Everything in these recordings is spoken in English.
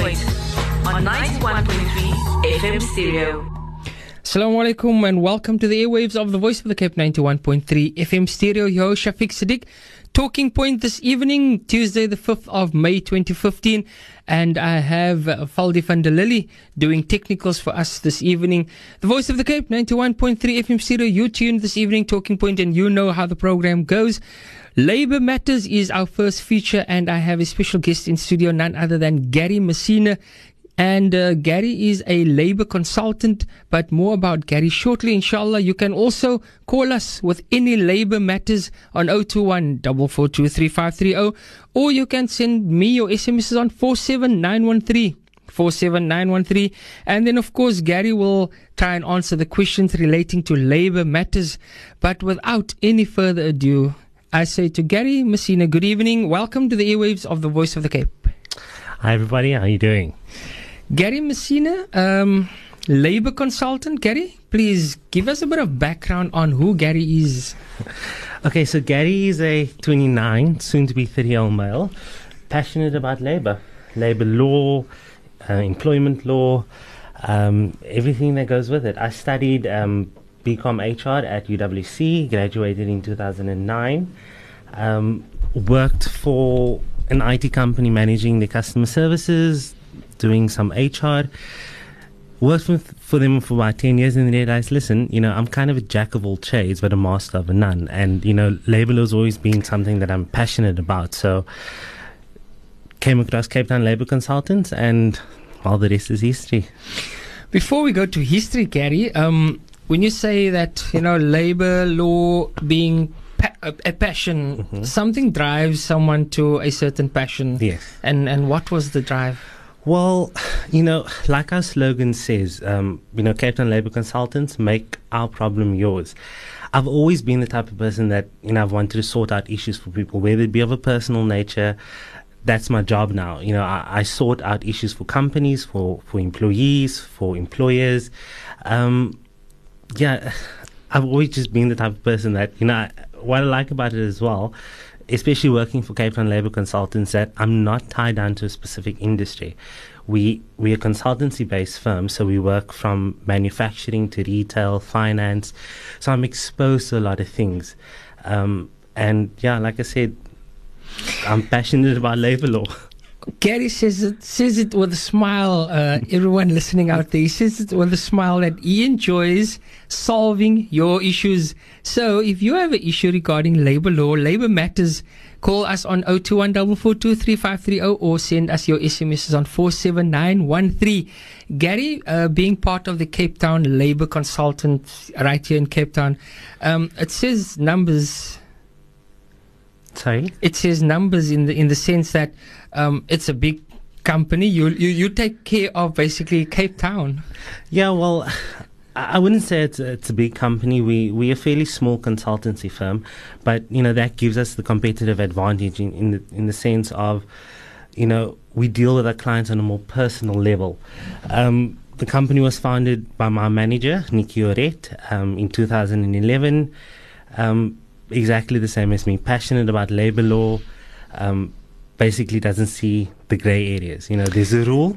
Point on 91.3 FM stereo. Assalamu alaikum and welcome to the airwaves of the Voice of the Cape 91.3 FM stereo. Yo, Shafiq. Talking point this evening, Tuesday, the 5th of May 2015. And I have uh, Faldi van der Lily doing technicals for us this evening. The Voice of the Cape 91.3 FM stereo. You tuned this evening, Talking Point, and you know how the program goes. Labor Matters is our first feature, and I have a special guest in studio, none other than Gary Messina. And uh, Gary is a labor consultant, but more about Gary shortly, inshallah. You can also call us with any labor matters on 021 4423530, or you can send me your SMSs on 47913. 47913. And then, of course, Gary will try and answer the questions relating to labor matters. But without any further ado, I say to Gary Messina, good evening. Welcome to the airwaves of the Voice of the Cape. Hi, everybody. How are you doing? Gary Messina, um, labor consultant. Gary, please give us a bit of background on who Gary is. Okay, so Gary is a 29, soon to be 30 year old male, passionate about labor, labor law, uh, employment law, um, everything that goes with it. I studied um, BCom HR at UWC, graduated in 2009, um, worked for an IT company managing the customer services, doing some HR. Worked with, for them for about 10 years and then realized, listen, you know, I'm kind of a jack of all trades, but a master of none. And, you know, labor has always been something that I'm passionate about. So came across Cape Town Labor Consultants and all the rest is history. Before we go to history, Gary, um, when you say that, you know, labor law being pa- a, a passion, Mm-hmm. something drives someone to a certain passion. Yes. And, and what was the drive? Well, you know, like our slogan says, um, you know, Cape Town Labour Consultants make our problem yours. I've always been the type of person that, you know, I've wanted to sort out issues for people, whether it be of a personal nature. That's my job now. You know, I, I sort out issues for companies, for, for employees, for employers. Um, yeah, I've always just been the type of person that, you know, what I like about it as well, especially working for Cape Town Labour Consultants, that I'm not tied down to a specific industry. We we're a consultancy based firm, so we work from manufacturing to retail, finance. So I'm exposed to a lot of things. Um, and yeah, like I said, I'm passionate about labour law. Gary says it says it with a smile. Uh, everyone listening out there, he says it with a smile that he enjoys solving your issues. So if you have an issue regarding labor law, labor matters, call us on 021 4423530 or send us your SMSs on 47913. Gary, uh, being part of the Cape Town labor consultant right here in Cape Town, um, it says numbers Sorry? it says numbers in the in the sense that um, it's a big company. You, you you take care of basically Cape Town. Yeah, well, I wouldn't say it's a, it's a big company. We we're a fairly small consultancy firm, but you know that gives us the competitive advantage in, in the in the sense of, you know, we deal with our clients on a more personal level. Um, the company was founded by my manager Nikki Oret um, in 2011. Um, exactly the same as me, passionate about labor law. Um, basically, doesn't see the grey areas. You know, there's a rule.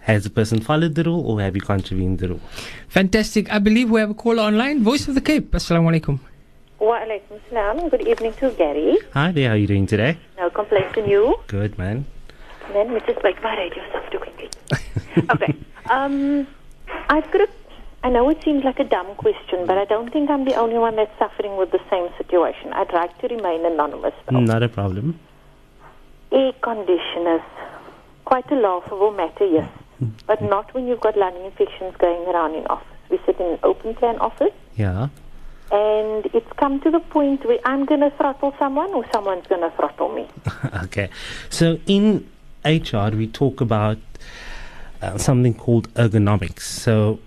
Has the person followed the rule or have you contravened the rule? Fantastic. I believe we have a caller online. Voice of the Cape. Assalamu alaikum. Wa alaikum salam. Good evening to Gary. Hi there, how are you doing today? No complaints on you. Good, man. Then we just like varied yourself too quickly. okay. Um, I've got a. I know it seems like a dumb question, but I don't think I'm the only one that's suffering with the same situation. I'd like to remain anonymous. Though. Not a problem. Air conditioners, quite a laughable matter, yes, but not when you've got lung infections going around in office. We sit in an open plan office. Yeah. And it's come to the point where I'm going to throttle someone or someone's going to throttle me. okay. So in HR, we talk about uh, something called ergonomics. So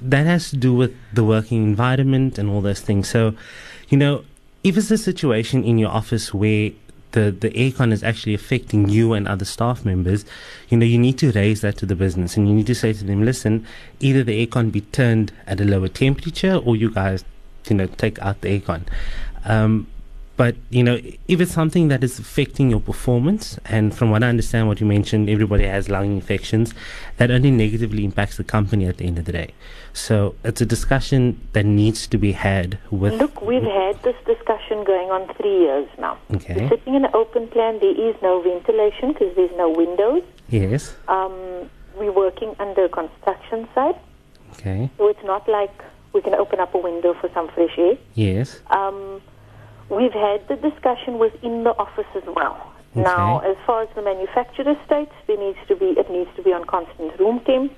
that has to do with the working environment and all those things. So, you know, if it's a situation in your office where the, the aircon is actually affecting you and other staff members, you know, you need to raise that to the business and you need to say to them, listen, either the aircon be turned at a lower temperature or you guys, you know, take out the aircon. Um, but you know, if it's something that is affecting your performance, and from what I understand, what you mentioned, everybody has lung infections, that only negatively impacts the company at the end of the day. So it's a discussion that needs to be had with. Look, we've had this discussion going on three years now. Okay. We're sitting in an open plan. There is no ventilation because there's no windows. Yes. Um, we're working under a construction site, Okay. so it's not like we can open up a window for some fresh air. Yes. Um, we've had the discussion within the office as well. Okay. Now, as far as the manufacturer states, there needs to be it needs to be on constant room temp,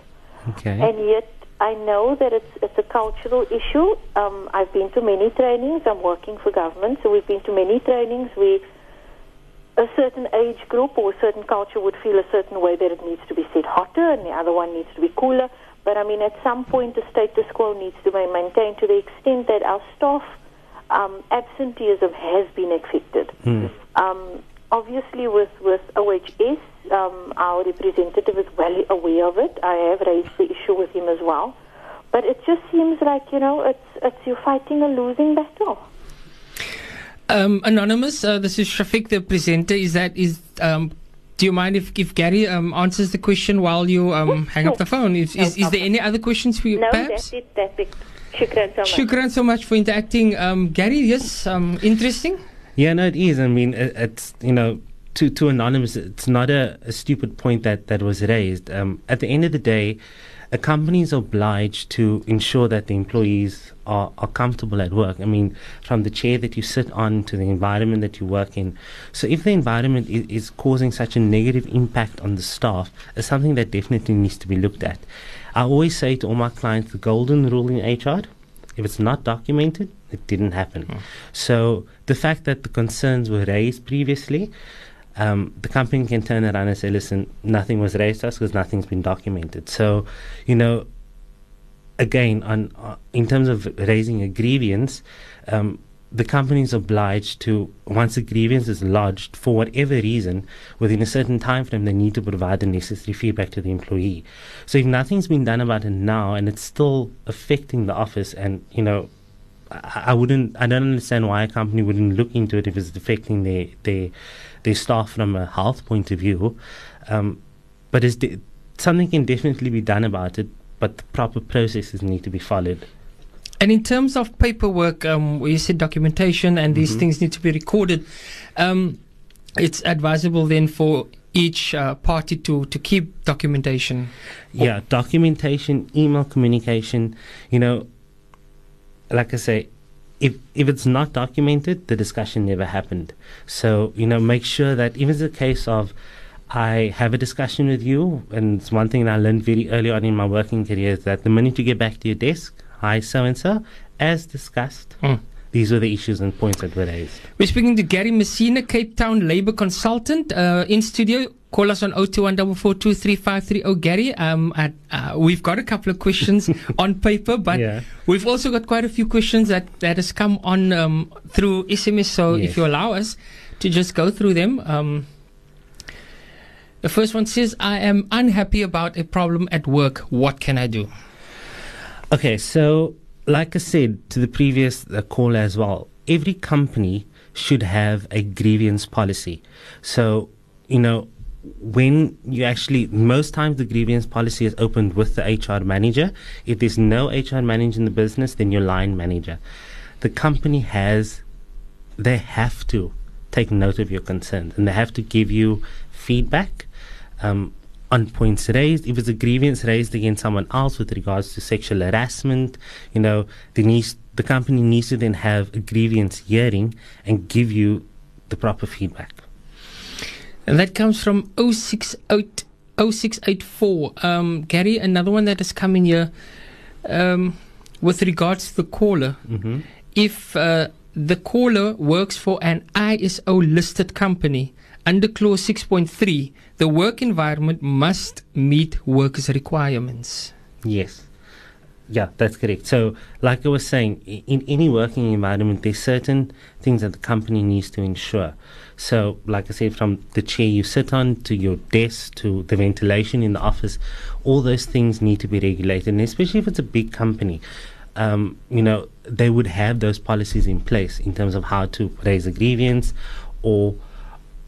Okay. and yet I know that it's it's a cultural issue. Um, I've been to many trainings. I'm working for government, so we've been to many trainings where a certain age group or a certain culture would feel a certain way that it needs to be set hotter, and the other one needs to be cooler. But I mean, at some point, the status quo needs to be maintained to the extent that our staff um, absenteeism has been affected. Um, obviously, with, with OHS, um, our representative is well aware of it. I have raised the issue with him as well. But it just seems like, you know, it's, it's you're fighting a losing battle. Um, anonymous, uh, this is Shafiq, the presenter. Is that is? Um, do you mind if, if Gary um, answers the question while you um, hang up the phone? Is, is, is there any other questions for you? No, perhaps? that's it. That's it. Shukran so much. Shukran so much for interacting, um, Gary. Yes, um, interesting. Yeah, no, it is. I mean, it, it's you know, to to anonymous, it's not a, a stupid point that that was raised. Um, at the end of the day, a company is obliged to ensure that the employees are, are comfortable at work. I mean, from the chair that you sit on to the environment that you work in. So, if the environment is, is causing such a negative impact on the staff, it's something that definitely needs to be looked at. I always say to all my clients, the golden rule in HR if it's not documented, it didn't happen. So the fact that the concerns were raised previously, um, the company can turn around and say, listen, nothing was raised to us because nothing's been documented. So, you know, again, on uh, in terms of raising a grievance, um, the company is obliged to, once a grievance is lodged for whatever reason, within a certain time frame, they need to provide the necessary feedback to the employee. So if nothing's been done about it now and it's still affecting the office, and you know, I, I wouldn't, I don't understand why a company wouldn't look into it if it's affecting their their their staff from a health point of view. Um, but de- something can definitely be done about it, but the proper processes need to be followed. And in terms of paperwork, um, where you said documentation and these things need to be recorded, um, it's advisable then for each uh, party to, to keep documentation. Yeah, documentation, email communication, you know, like I say, if if it's not documented, the discussion never happened. So, you know, make sure that even it's a case of I have a discussion with you, and it's one thing that I learned very early on in my working career is that the minute you get back to your desk, hi so and so, as discussed, Mm. these were the issues and points that were raised. We're speaking to Gary Messina, Cape Town Labour Consultant, uh, in studio. Call us on 0214433530. Gary, um, at, uh, we've got a couple of questions on paper, but Yeah. we've also got quite a few questions that, that has come on um, through SMS. So Yes. if you allow us to just go through them. Um, the first one says, I am unhappy about a problem at work. What can I do? Okay, so like I said to the previous caller as well, every company should have a grievance policy. So, you know, when you actually, most times the grievance policy is opened with the HR manager. If there's no HR manager in the business, then your line manager. The company has, they have to take note of your concerns and they have to give you feedback um, on points raised. If it's a grievance raised against someone else with regards to sexual harassment, you know, the needs, the company needs to then have a grievance hearing and give you the proper feedback. And that comes from 068, 0684. Um, Gary, another one that has come in here um, with regards to the caller. Mm-hmm. If uh, the caller works for an ISO listed company, under clause 6.3, the work environment must meet workers' requirements. Yes. Yeah, that's correct. So, like I was saying, in any working environment, there's certain things that the company needs to ensure. So, like I said, from the chair you sit on to your desk to the ventilation in the office, all those things need to be regulated, and especially if it's a big company. Um, you know, they would have those policies in place in terms of how to raise a grievance or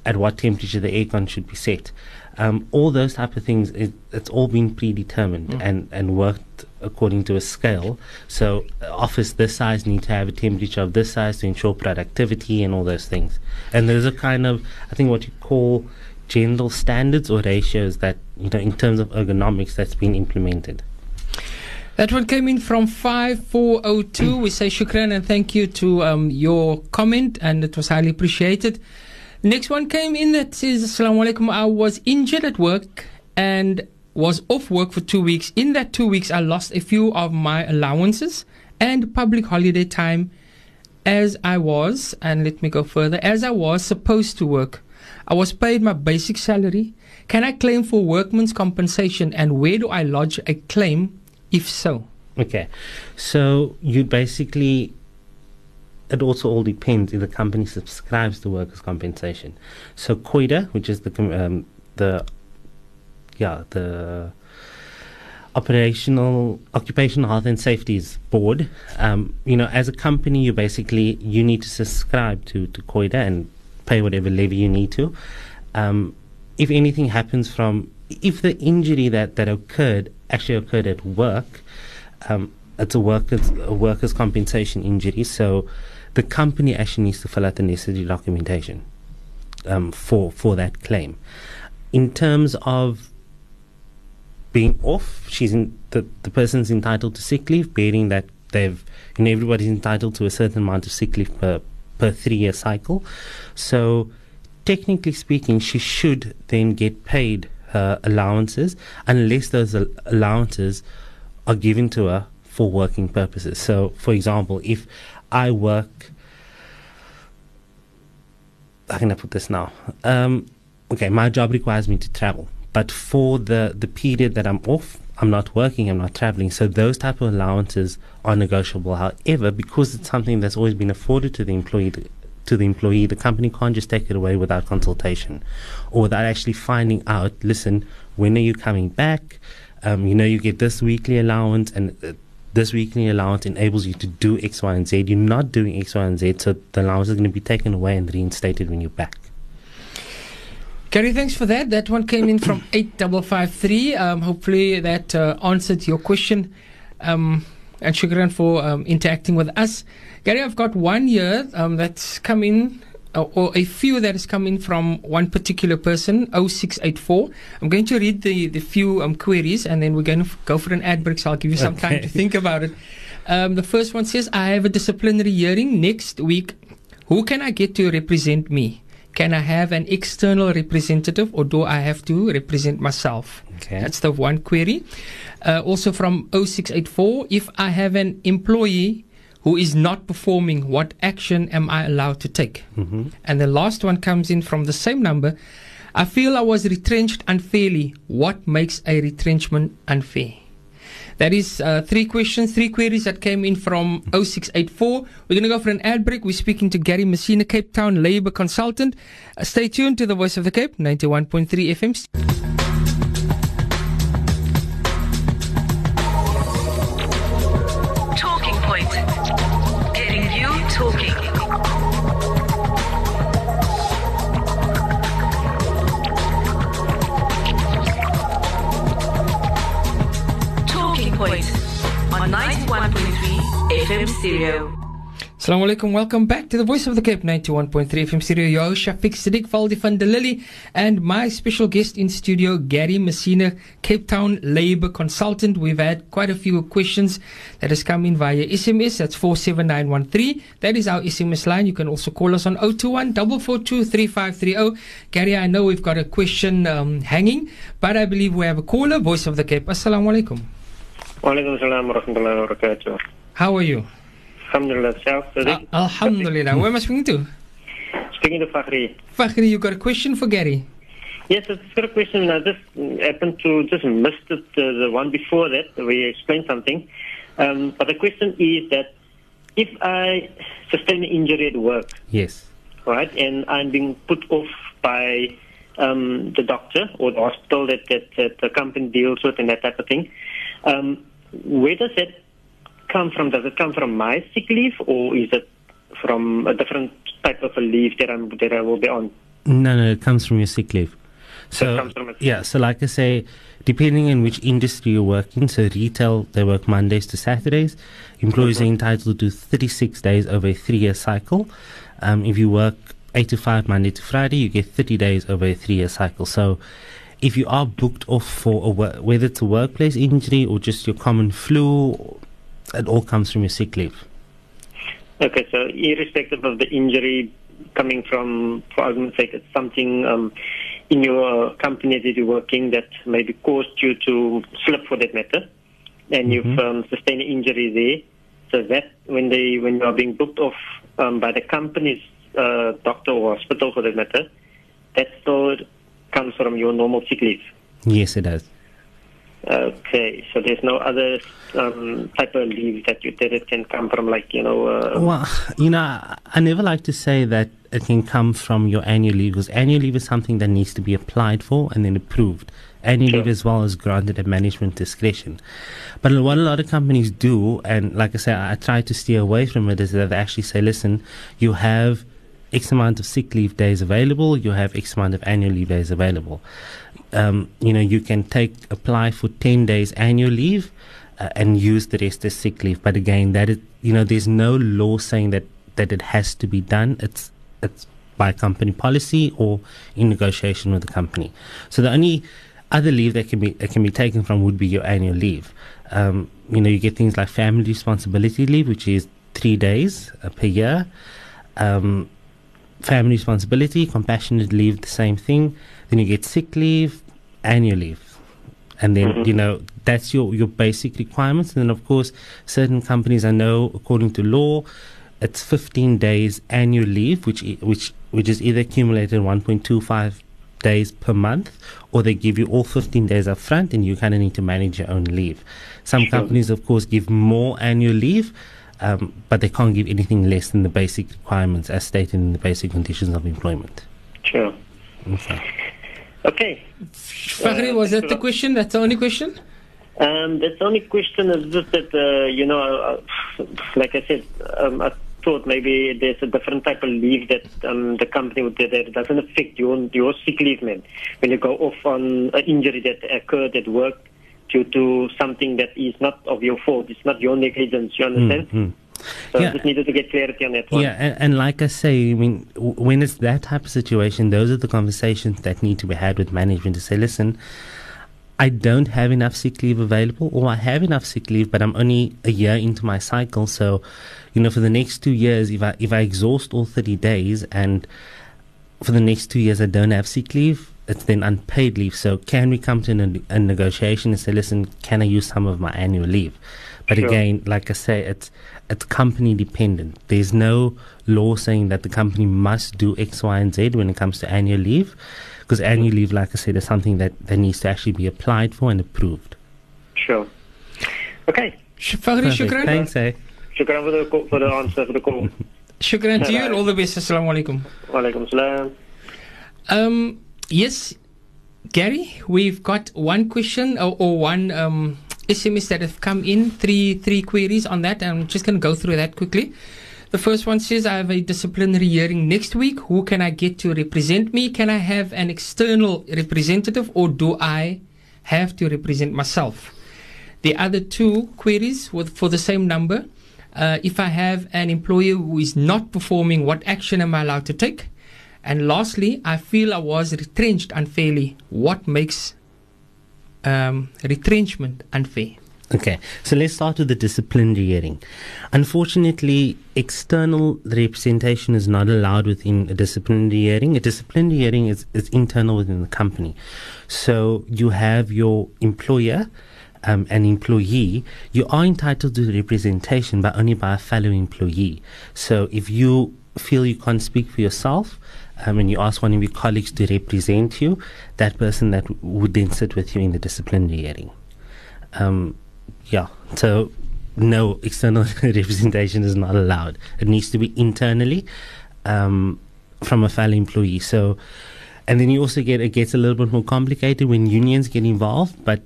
at what temperature the aircon should be set. Um, all those type of things, it, it's all been predetermined and, and worked according to a scale. So uh, office this size need to have a temperature of this size to ensure productivity and all those things. And there's a kind of, I think what you call general standards or ratios that, you know, in terms of ergonomics that's been implemented. That one came in from 5402. we say shukran and thank you to um, your comment, and it was highly appreciated. Next one came in that says, Assalamu alaikum. I was injured at work and was off work for two weeks. In that two weeks, I lost a few of my allowances and public holiday time as I was, and let me go further, as I was supposed to work. I was paid my basic salary. Can I claim for workman's compensation and where do I lodge a claim if so? Okay, so you basically it also all depends if the company subscribes to workers' compensation. So COIDA, which is the um, the yeah the operational occupational health and safety's board. Um, you know, as a company, you basically you need to subscribe to to COIDA and pay whatever levy you need to. Um, if anything happens from if the injury that that occurred actually occurred at work, um, it's a workers a workers compensation injury. So the company actually needs to fill out the necessary documentation um, for for that claim. In terms of being off, she's in the the person's entitled to sick leave, bearing that they've you know everybody's entitled to a certain amount of sick leave per per three year cycle. So technically speaking, she should then get paid her allowances unless those al- allowances are given to her for working purposes. So, for example, if I work. How can I put this now? Um, okay, my job requires me to travel, but for the the period that I'm off, I'm not working, I'm not traveling. So those type of allowances are negotiable. However, because it's something that's always been afforded to the employee. To the employee, the company can't just take it away without consultation, or without actually finding out. Listen, when are you coming back? Um, you know, you get this weekly allowance, and uh, this weekly allowance enables you to do X, Y, and Z. You're not doing X, Y, and Z, so the allowance is going to be taken away and reinstated when you're back. Gary, thanks for that. That one came in from 8553. Um, hopefully that uh, answered your question. Um, and shukran for um, interacting with us. Gary, I've got one year um, that's come in, or a few that is coming from one particular person, 0684. I'm going to read the, the few um, queries and then we're going to go for an ad break, so I'll give you some time to think about it. Um, the first one says, I have a disciplinary hearing next week. Who can I get to represent me? Can I have an external representative or do I have to represent myself? Okay. That's the one query. Uh, also from 0684, if I have an employee who is not performing, what action am I allowed to take? Mm-hmm. And the last one comes in from the same number. I feel I was retrenched unfairly. What makes a retrenchment unfair? That is uh, three questions, three queries that came in from 0684. We're going to go for an ad break. We're speaking to Gary Messina, Cape Town Labour Consultant. Uh, stay tuned to the Voice of the Cape, 91.3 FM. FM Stereo. Assalamu alaikum. Welcome back to the Voice of the Cape 91.3 FM studio. Yo, Shafiq Siddiq, Faldi van der Lily, and my special guest in studio, Gary Messina, Cape Town Labour Consultant. We've had quite a few questions that has come in via SMS. That's 47913. That is our SMS line. You can also call us on 021 442 3530. Gary, I know we've got a question um, hanging, but I believe we have a caller, Voice of the Cape. Assalamu alaikum. Walaikum salam wa rahmatullahi wa barakatuh. How are you? Alhamdulillah. Uh, Alhamdulillah. Where am I speaking to? Speaking to Fakhri. Fakhri, you got a question for Gary? Yes, I've got a question. I just happened to just missed it, uh, the one before that, where you explained something. Um, but the question is that if I sustain an injury at work, Yes. right, and I'm being put off by um, the doctor or the hospital that, that, that the company deals with and that type of thing, um, where does that come from? Does it come from my sick leave, or is it from a different type of a leave that I'm that I will be on? No, no, it comes from your sick leave. So comes from yeah, so like I say, depending on which industry you work in, so retail they work Mondays to Saturdays. Employees are entitled to 36 days over a three-year cycle. Um, if you work eight to five Monday to Friday, you get 30 days over a three-year cycle. So if you are booked off for a wo- whether it's a workplace injury or just your common flu, it all comes from your sick leave. Okay, so irrespective of the injury coming from, for argument's sake, it's something um, in your company that you're working that maybe caused you to slip for that matter, and you've um, sustained an injury there. So that when they when you are being booked off um, by the company's uh, doctor or hospital for that matter, that still comes from your normal sick leave. Yes, it does. Okay, so there's no other um, type of leave that you that it can come from, like you know. Uh, Well, you know, I- I never like to say that it can come from your annual leave because annual leave is something that needs to be applied for and then approved. Annual Sure. leave as well is granted at management discretion. But what a lot of companies do, and like I said, I try to steer away from it, is that they actually say, listen, you have X amount of sick leave days available, you have X amount of annual leave days available. Um, you know, you can take apply for 10 days annual leave uh, and use the rest as sick leave. But again, that is, you know, there's no law saying that, that it has to be done. It's, it's by company policy or in negotiation with the company. So the only other leave that can be that can be taken from would be your annual leave. Um, you know, you get things like family responsibility leave, which is three days uh, per year. Um, family responsibility, compassionate leave, the same thing. Then you get sick leave, annual leave, and then mm-hmm. you know that's your your basic requirements. And then of course, certain companies I know, according to law, it's 15 days annual leave, which which which is either accumulated 1.25 days per month, or they give you all 15 days up front, and you kind of need to manage your own leave. Some Sure. companies, of course, give more annual leave. Um, but they can't give anything less than the basic requirements as stated in the basic conditions of employment. sure. Okay. Okay. Fakhri, was that the question? That's the only question? Um, that's the only question is just that, uh, you know, uh, like I said, um, I thought maybe there's a different type of leave that um, the company would do that doesn't affect your, your sick leave, man. When you go off on an injury that occurred at work due to something that is not of your fault, it's not your negligence, you understand? Mhm. So Yeah. I just needed to get clarity on that one. Yeah, and, and like I say, I mean, w- when it's that type of situation, those are the conversations that need to be had with management to say, listen, I don't have enough sick leave available, or I have enough sick leave, but I'm only a year into my cycle. So, you know, for the next two years, if I if I exhaust all 30 days, and for the next two years I don't have sick leave, it's then unpaid leave. So, can we come to a, a negotiation and say, listen, can I use some of my annual leave? But Sure. again, like I say, it's it's company dependent. There's no law saying that the company must do X, Y, and Z when it comes to annual leave, because annual leave, like I said, is something that, that needs to actually be applied for and approved. Sure. Okay. Sh- Fakhri, Perfect. shukran. Thanks, eh? Shukran for the, for the answer for the call. Shukran to you and all the best. Assalamu alaikum. Walaikum salam. Um, yes, Gary, we've got one question or, or one um, SMS that have come in. Three three queries on that. I'm just going to go through that quickly. The first one says, I have a disciplinary hearing next week. Who can I get to represent me? Can I have an external representative or do I have to represent myself? The other two queries with, for the same number. Uh, if I have an employer who is not performing, what action am I allowed to take? And lastly, I feel I was retrenched unfairly. What makes um, retrenchment unfair? Okay, so let's start with the disciplinary hearing. Unfortunately, external representation is not allowed within a disciplinary hearing. A disciplinary hearing is, is internal within the company. So you have your employer, um, an employee, you are entitled to representation, but only by a fellow employee. So if you feel you can't speak for yourself, um, and you ask one of your colleagues to represent you, that person that w- would then sit with you in the disciplinary hearing. Um, yeah, so no external representation is not allowed. It needs to be internally um, from a fellow employee. So, and then you also get it gets a little bit more complicated when unions get involved, but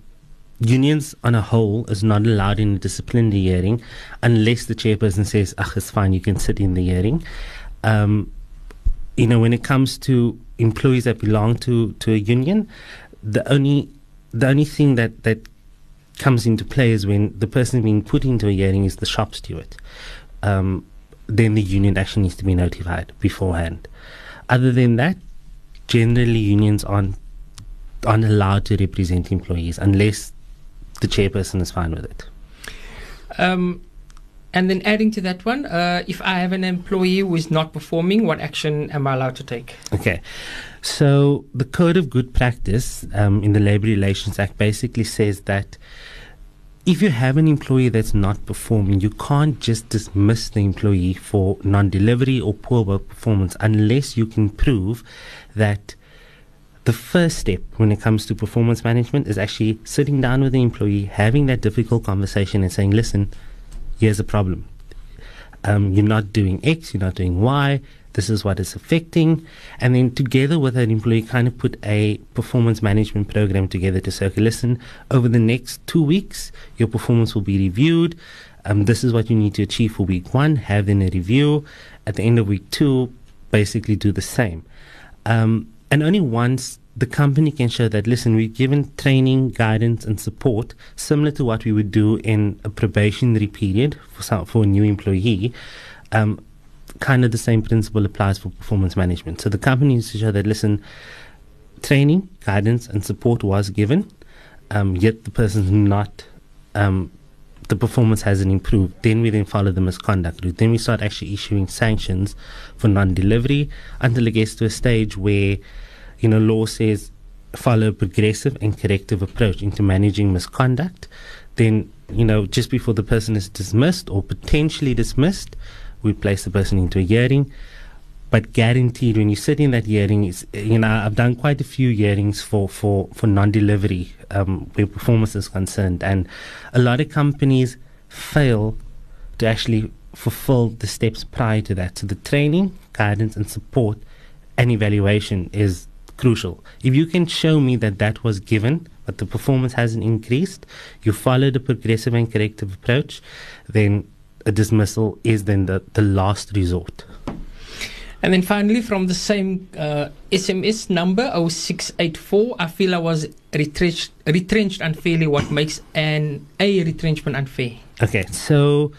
unions on a whole is not allowed in a disciplinary hearing unless the chairperson says, "Ah, it's fine, you can sit in the hearing." Um, you know, when it comes to employees that belong to to a union, the only the only thing that that comes into play is when the person being put into a hearing is the shop steward. Um, then the union actually needs to be notified beforehand. Other than that, generally unions aren't aren't allowed to represent employees unless the chairperson is fine with it. Um, and then adding to that one, uh, if I have an employee who is not performing, what action am I allowed to take? Okay. So the Code of Good Practice um, in the Labour Relations Act basically says that if you have an employee that's not performing, you can't just dismiss the employee for non delivery or poor work performance unless you can prove that the first step when it comes to performance management is actually sitting down with the employee, having that difficult conversation, and saying, listen, here's a problem. Um, you're not doing X, you're not doing Y, this is what it's affecting. And then together with an employee, kind of put a performance management program together to say, okay, listen, over the next two weeks, your performance will be reviewed. Um, this is what you need to achieve for week one, have then a review. At the end of week two, basically do the same. Um, and only once the company can show that, listen, we've given training, guidance, and support similar to what we would do in a probationary period for, some, for a new employee. Um, kind of the same principle applies for performance management. So the company needs to show that, listen, training, guidance, and support was given, um, yet the person's not, um, the performance hasn't improved. Then we then follow the misconduct route. Then we start actually issuing sanctions for non delivery until it gets to a stage where you know, law says follow a progressive and corrective approach into managing misconduct, then, you know, just before the person is dismissed or potentially dismissed, we place the person into a hearing. But guaranteed, when you sit in that hearing, is you know I've done quite a few hearings for for for non-delivery um, where performance is concerned, and a lot of companies fail to actually fulfill the steps prior to that. So the training, guidance, and support and evaluation is crucial. If you can show me that that was given, but the performance hasn't increased, you followed a progressive and corrective approach, then a dismissal is then the, the last resort. And then finally, from the same uh, SMS number 0684, I feel I was retrenched, retrenched unfairly. What makes an a retrenchment unfair? Okay, so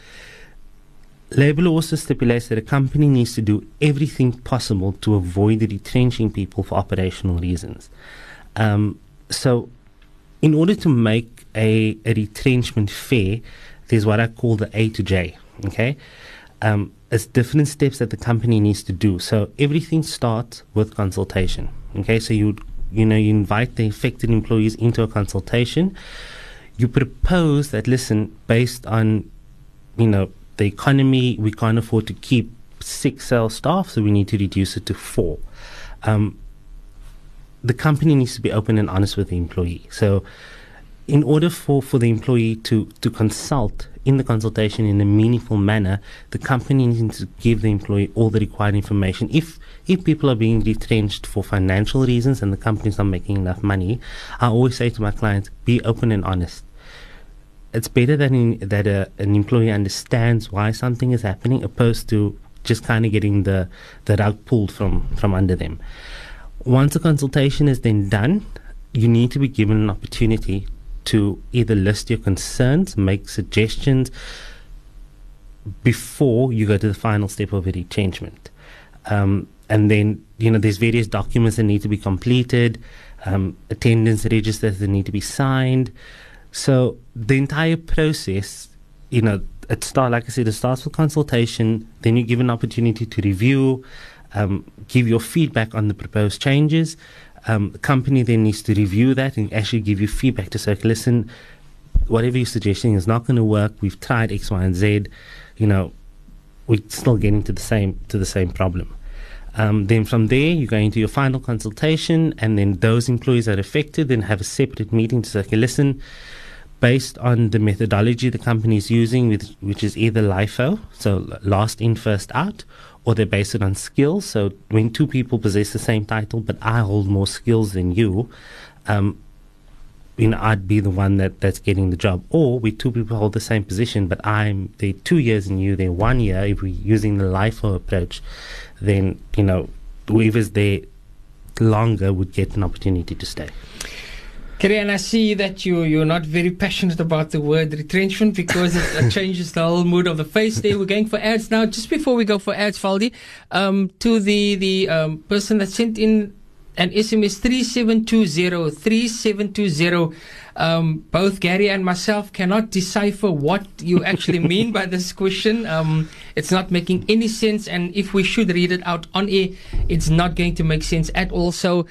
Labour also stipulates that a company needs to do everything possible to avoid retrenching people for operational reasons. Um, so, in order to make a, a, retrenchment fair, there's what I call the A to J. Okay, um, it's different steps that the company needs to do. So everything starts with consultation. Okay, so you you know you invite the affected employees into a consultation. You propose that listen, based on you know the economy, we can't afford to keep six sales staff, so we need to reduce it to four. Um, the company needs to be open and honest with the employee. So, in order for, for the employee to, to consult in the consultation in a meaningful manner, the company needs to give the employee all the required information. If if people are being retrenched for financial reasons and the company's not making enough money, I always say to my clients, be open and honest it's better that in, that a, an employee understands why something is happening, opposed to just kind of getting the the rug pulled from from under them. Once a consultation is then done, you need to be given an opportunity to either list your concerns, make suggestions before you go to the final step of a retrenchment. Um, and then, you know, there's various documents that need to be completed, um, attendance registers that need to be signed. So the entire process, you know, it start like I said, it starts with consultation. Then you give an opportunity to review, um, give your feedback on the proposed changes. Um, the company then needs to review that and actually give you feedback to say, listen, whatever you're suggesting is not going to work. We've tried X, Y, and Z. You know, we're still getting to the same to the same problem. Um, then from there, you go into your final consultation, and then those employees that are affected then have a separate meeting to say, okay, listen, based on the methodology the company is using, which, which is either LIFO, so last in, first out, or they base it on skills. So when two people possess the same title, but I hold more skills than you, um, you know, I'd be the one that, that's getting the job. Or we two people hold the same position, but I'm there two years and you there one year. If we're using the LIFO approach, then, you know, whoever's there longer would get an opportunity to stay. Gary, and I see that you, you're not very passionate about the word retrenchment because it, it changes the whole mood of the face there. We're going for ads now. Just before we go for ads, Faldi, um, to the, the um, person that sent in an SMS 3720, 3720. Um, both Gary and myself cannot decipher what you actually mean by this question. Um, it's not making any sense, and if we should read it out on air, it's not going to make sense at all. So,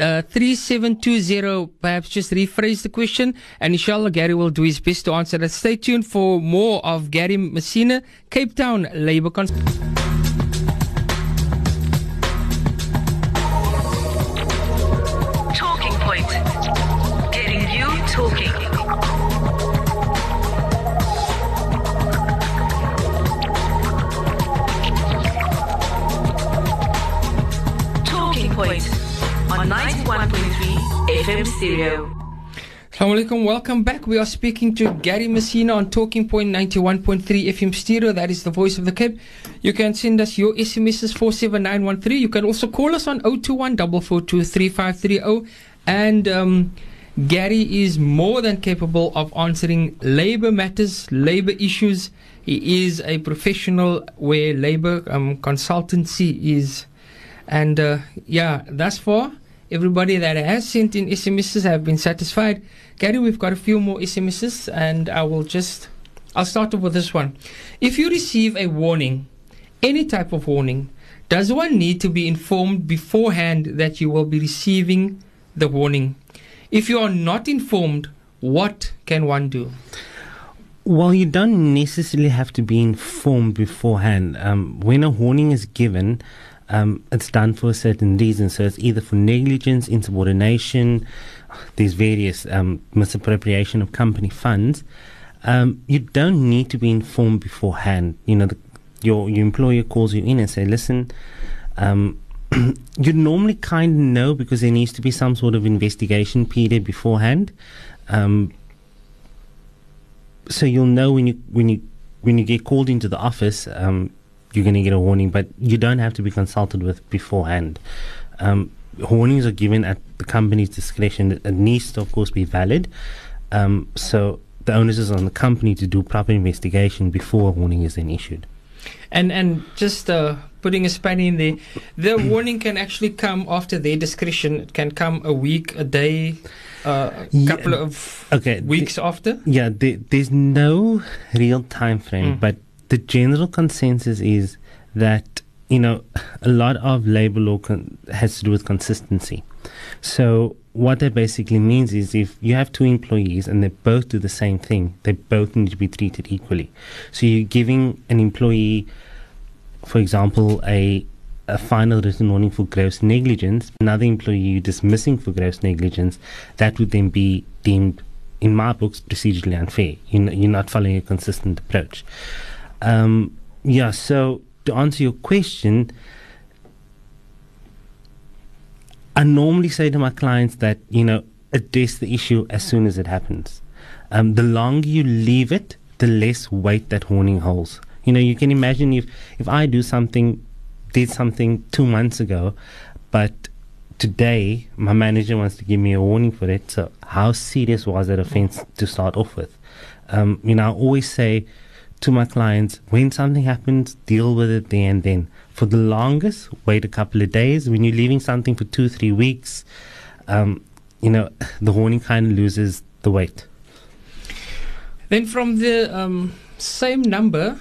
uh, 3720, perhaps just rephrase the question, and inshallah, Gary will do his best to answer it. Stay tuned for more of Gary Messina, Cape Town Labour talking. Talking 91.3 FM Assalamu alaikum, welcome back. We are speaking to Gary Messina on Talking Point 91.3 FM Stereo. That is the voice of the Cape. You can send us your SMSs 47913. You can also call us on 021 442 3530. And um, Gary is more than capable of answering labor matters, labor issues. He is a professional where labor um, consultancy is. And uh, yeah, thus far, everybody that has sent in SMSs have been satisfied. Gary, we've got a few more SMSs, and I will just. I'll start off with this one. If you receive a warning, any type of warning, does one need to be informed beforehand that you will be receiving the warning? If you are not informed, what can one do? Well, you don't necessarily have to be informed beforehand. Um, when a warning is given, um, it's done for a certain reason. So it's either for negligence, insubordination, there's various um, misappropriation of company funds. Um, you don't need to be informed beforehand. You know, the, your your employer calls you in and say, "Listen." Um, you normally kind of know because there needs to be some sort of investigation period beforehand. Um, so you'll know when you when you when you get called into the office, um, you're going to get a warning, but you don't have to be consulted with beforehand. Um, warnings are given at the company's discretion. It needs to, of course, be valid. Um, so the onus is on the company to do proper investigation before a warning is then issued. And and just uh, putting a span in there, the warning can actually come after their discretion. It can come a week, a day, uh, a Yeah, couple of okay, weeks after. Yeah, there, there's no real time frame, Mm. but the general consensus is that you know a lot of labor law con- has to do with consistency. So what that basically means is if you have two employees and they both do the same thing, they both need to be treated equally. So you're giving an employee, for example, a a final written warning for gross negligence, another employee you're dismissing for gross negligence, that would then be deemed, in my books, procedurally unfair. You're, you're not following a consistent approach. Um, yeah, so to answer your question, I normally say to my clients that, you know, address the issue as soon as it happens. Um, the longer you leave it, the less weight that warning holds. You know, you can imagine if, if I do something, did something two months ago, but today my manager wants to give me a warning for it. So how serious was that offense to start off with? Um, you know, I always say to my clients, when something happens, deal with it there and then. For the longest, wait a couple of days. When you're leaving something for two, three weeks, um, you know, the warning kind of loses the weight. Then from the um, same number,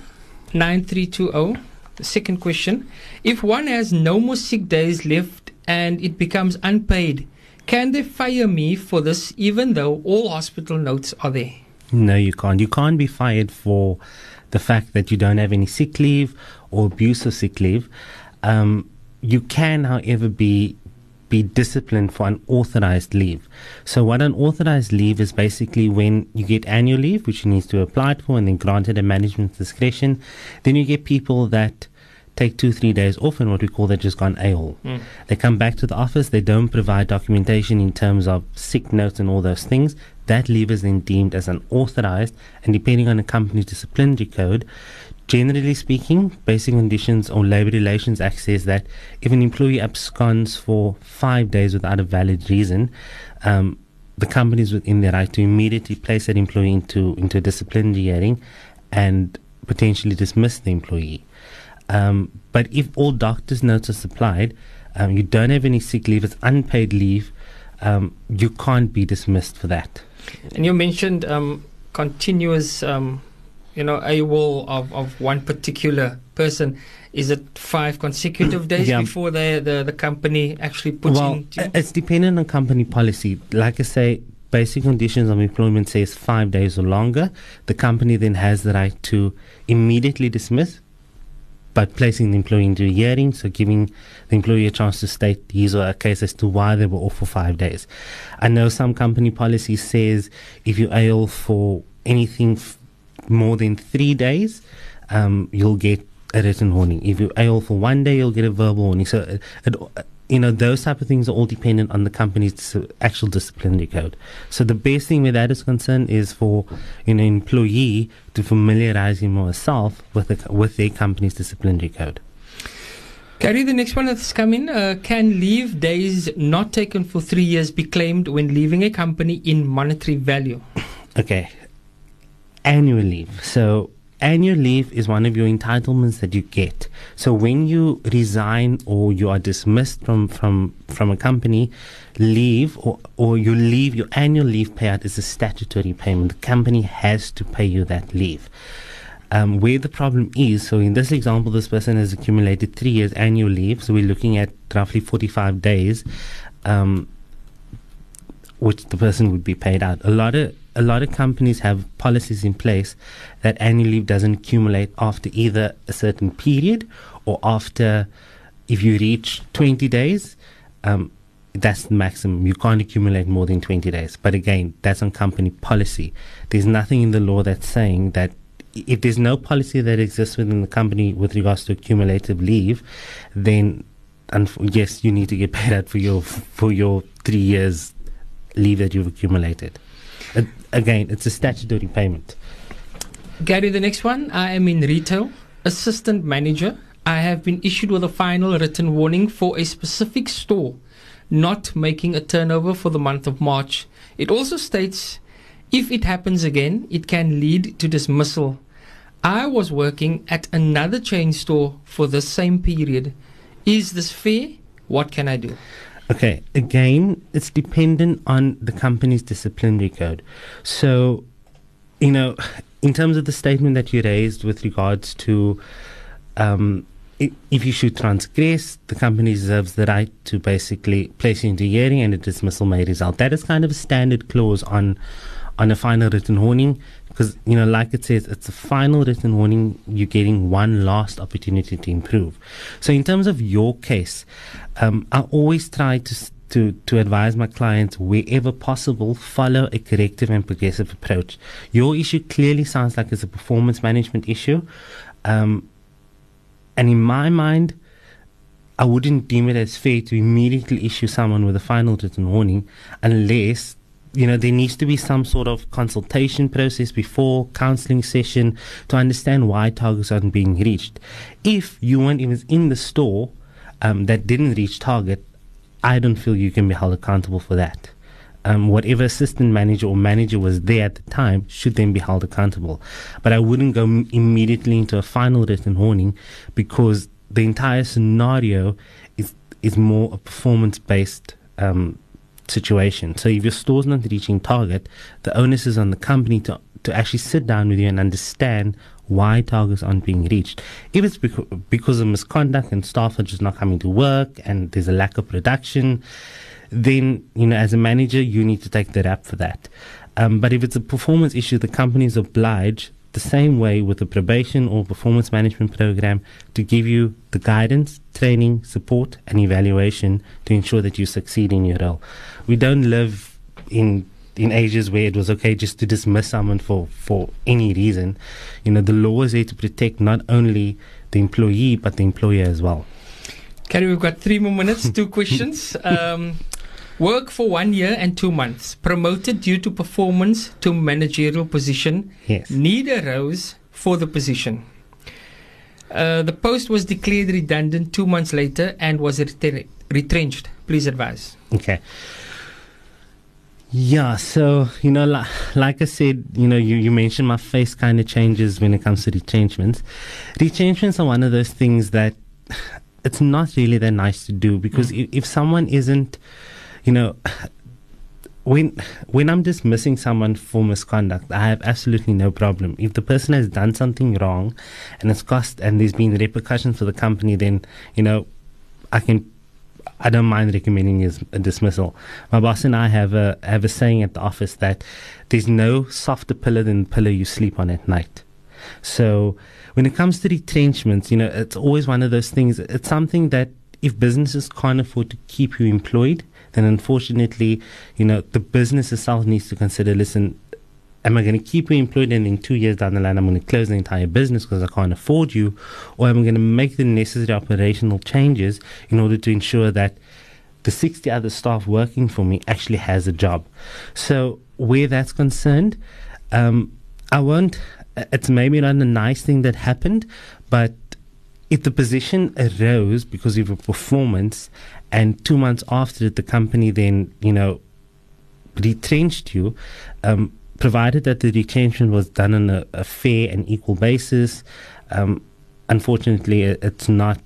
9320, the second question. If one has no more sick days left and it becomes unpaid, can they fire me for this even though all hospital notes are there? No, you can't. You can't be fired for the fact that you don't have any sick leave or abuse of sick leave. Um, you can, however, be be disciplined for unauthorized leave. So, what unauthorized leave is basically when you get annual leave, which you need to apply for and then granted at management's discretion. Then you get people that take two, three days off, and what we call they've just gone AWOL. Mm. They come back to the office, they don't provide documentation in terms of sick notes and all those things. That leave is then deemed as unauthorized, and depending on the company's disciplinary code, generally speaking, basic conditions or labor relations act says that if an employee absconds for five days without a valid reason, um, the company is within their right to immediately place that employee into into a disciplinary hearing and potentially dismiss the employee. Um, but if all doctor's notes are supplied, um, you don't have any sick leave, it's unpaid leave, um, you can't be dismissed for that. And you mentioned um, continuous, um, you know, AWOL of, of one particular person. Is it five consecutive days Yeah. before the, the, the company actually puts well, in? it's dependent on company policy. Like I say, basic conditions of employment says five days or longer. The company then has the right to immediately dismiss by placing the employee into a hearing, so giving the employee a chance to state his or her case as to why they were off for five days. I know some company policy says if you ail for anything f- more than three days, um, you'll get a written warning. If you ail for one day, you'll get a verbal warning. So, it, it, you know, those type of things are all dependent on the company's actual disciplinary code. So the best thing where that is concerned is for you know employee to familiarize him or herself with the, with their company's disciplinary code. Gary, the next one that's coming. Uh, can leave days not taken for three years be claimed when leaving a company in monetary value? Okay. Annual leave. So annual leave is one of your entitlements that you get. So when you resign or you are dismissed from from from a company, leave or or you leave your annual leave payout is a statutory payment. The company has to pay you that leave. Um, where the problem is, so in this example, this person has accumulated three years annual leave, so we're looking at roughly 45 days. Um, which the person would be paid out. A lot of a lot of companies have policies in place that annual leave doesn't accumulate after either a certain period or after if you reach 20 days. Um, that's the maximum. You can't accumulate more than 20 days. But again, that's on company policy. There's nothing in the law that's saying that if there's no policy that exists within the company with regards to accumulative leave, then yes, you need to get paid out for your for your three years leave that you've accumulated. Again, it's a statutory payment. Gary, the next one. I am in retail, assistant manager. I have been issued with a final written warning for a specific store not making a turnover for the month of March. It also states if it happens again, it can lead to dismissal. I was working at another chain store for the same period. Is this fair? What can I do? Okay, again, it's dependent on the company's disciplinary code. So, you know, in terms of the statement that you raised with regards to um, if you should transgress, the company reserves the right to basically place you into hearing and a dismissal may result. That is kind of a standard clause on on a final written warning because, you know, like it says, it's a final written warning. You're getting one last opportunity to improve. So, in terms of your case, um, I always try to to to advise my clients wherever possible follow a corrective and progressive approach. Your issue clearly sounds like it's a performance management issue, um, and in my mind, I wouldn't deem it as fair to immediately issue someone with a final written warning unless you know there needs to be some sort of consultation process before counseling session to understand why targets aren't being reached. If you weren't even in the store um, that didn't reach target, I don't feel you can be held accountable for that. Um, whatever assistant manager or manager was there at the time should then be held accountable. But I wouldn't go m- immediately into a final written warning because the entire scenario is is more a performance based um, situation. So if your store's not reaching target, the onus is on the company to to actually sit down with you and understand why targets aren't being reached. If it's because, because of misconduct and staff are just not coming to work and there's a lack of production, then you know as a manager you need to take the rap for that. Um, but if it's a performance issue, the company is obliged the same way with a probation or performance management program to give you the guidance, training, support, and evaluation to ensure that you succeed in your role. We don't live in in ages where it was okay just to dismiss someone for, for any reason, you know, the law is there to protect not only the employee but the employer as well. Gary, we've got three more minutes, two questions. Um, work for one year and two months. Promoted due to performance to managerial position. Yes. Need arose for the position. Uh, the post was declared redundant two months later and was retre- retrenched. Please advise. Okay. Yeah, so you know, like, like I said, you know, you, you mentioned my face kind of changes when it comes to retrenchments. Retrenchments are one of those things that it's not really that nice to do because if, if someone isn't, you know, when when I'm dismissing someone for misconduct, I have absolutely no problem. If the person has done something wrong and it's cost and there's been repercussions for the company, then you know, I can I don't mind recommending his a dismissal. My boss and I have a have a saying at the office that there's no softer pillow than the pillow you sleep on at night. So when it comes to retrenchments, you know, it's always one of those things. It's something that if businesses can't afford to keep you employed, then unfortunately, you know, the business itself needs to consider. Listen, am I going to keep you employed and in two years down the line I'm going to close the entire business because I can't afford you? Or am I going to make the necessary operational changes in order to ensure that the 60 other staff working for me actually has a job? So, where that's concerned, um, I won't, it's maybe not a nice thing that happened, but if the position arose because of a performance and two months after it, the company then, you know, retrenched you, um, provided that the retrenchment was done on a, a fair and equal basis, um, unfortunately, it, it's not.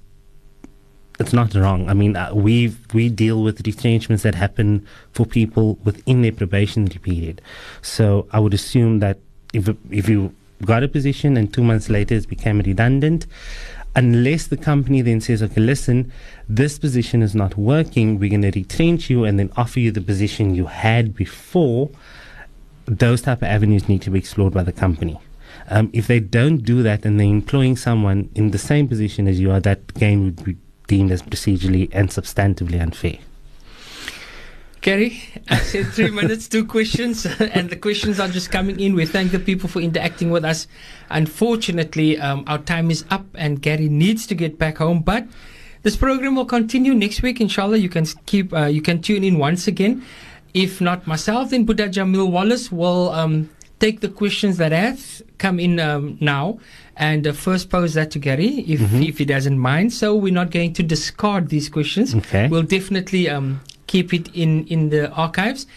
It's not wrong. I mean, uh, we we deal with retrenchments that happen for people within their probationary period. So I would assume that if if you got a position and two months later it became redundant, unless the company then says, okay, listen, this position is not working, we're going to retrench you and then offer you the position you had before those type of avenues need to be explored by the company. Um, if they don't do that and they're employing someone in the same position as you are, that again would be deemed as procedurally and substantively unfair. Gary, I said three minutes, two questions, and the questions are just coming in. We thank the people for interacting with us. Unfortunately, um, our time is up, and Gary needs to get back home. But this program will continue next week, inshallah. You can keep, uh, you can tune in once again. If not myself, then Buddha Jamiel Wallace will um, take the questions that have come in um, now and uh, first pose that to Gary if, Mm-hmm. if he doesn't mind. So we're not going to discard these questions. Okay. We'll definitely um, keep it in, in the archives.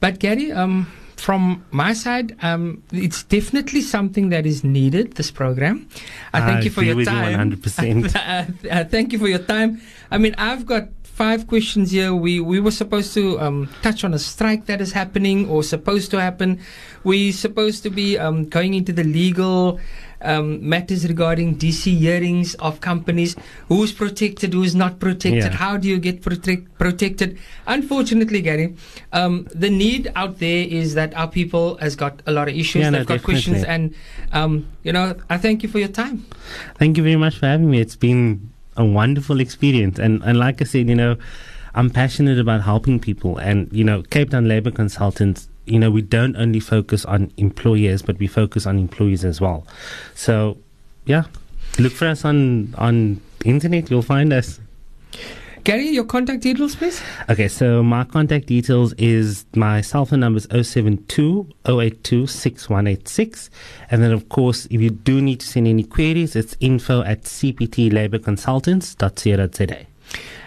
But Gary, um, from my side, um, it's definitely something that is needed. This program. I thank I you for your with you time. 100%. uh, uh, thank you for your time. I mean, I've got five questions here. We we were supposed to um, touch on a strike that is happening or supposed to happen. We're supposed to be um, going into the legal um, matters regarding DC hearings of companies. Who's protected? Who's not protected? Yeah. How do you get protect, protected? Unfortunately, Gary, um, the need out there is that our people has got a lot of issues. Yeah, They've got questions, and um, you know, I thank you for your time. Thank you very much for having me. It's been a wonderful experience. And, and like I said, you know, I'm passionate about helping people. And, you know, Cape Town Labour Consultants, you know, we don't only focus on employers, but we focus on employees as well. So, yeah, look for us on, on internet. You'll find us. Gary, your contact details, please. Okay, so my contact details is my cell phone number is 072 082 6186. And then, of course, if you do need to send any queries, it's info at cptlaborconsultants.co.za.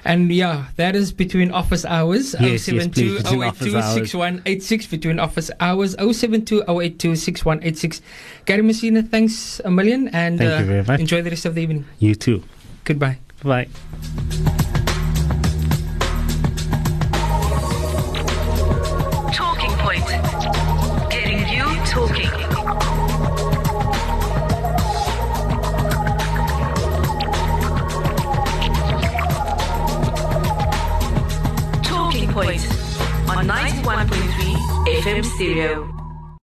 And yeah, that is between office hours. Yes, yes, 072 please, between 082 office hours. 6186 between office hours. 072 082 6186. Gary Messina, thanks a million and Thank uh, you very much. enjoy the rest of the evening. You too. Goodbye. Bye. FM stereo.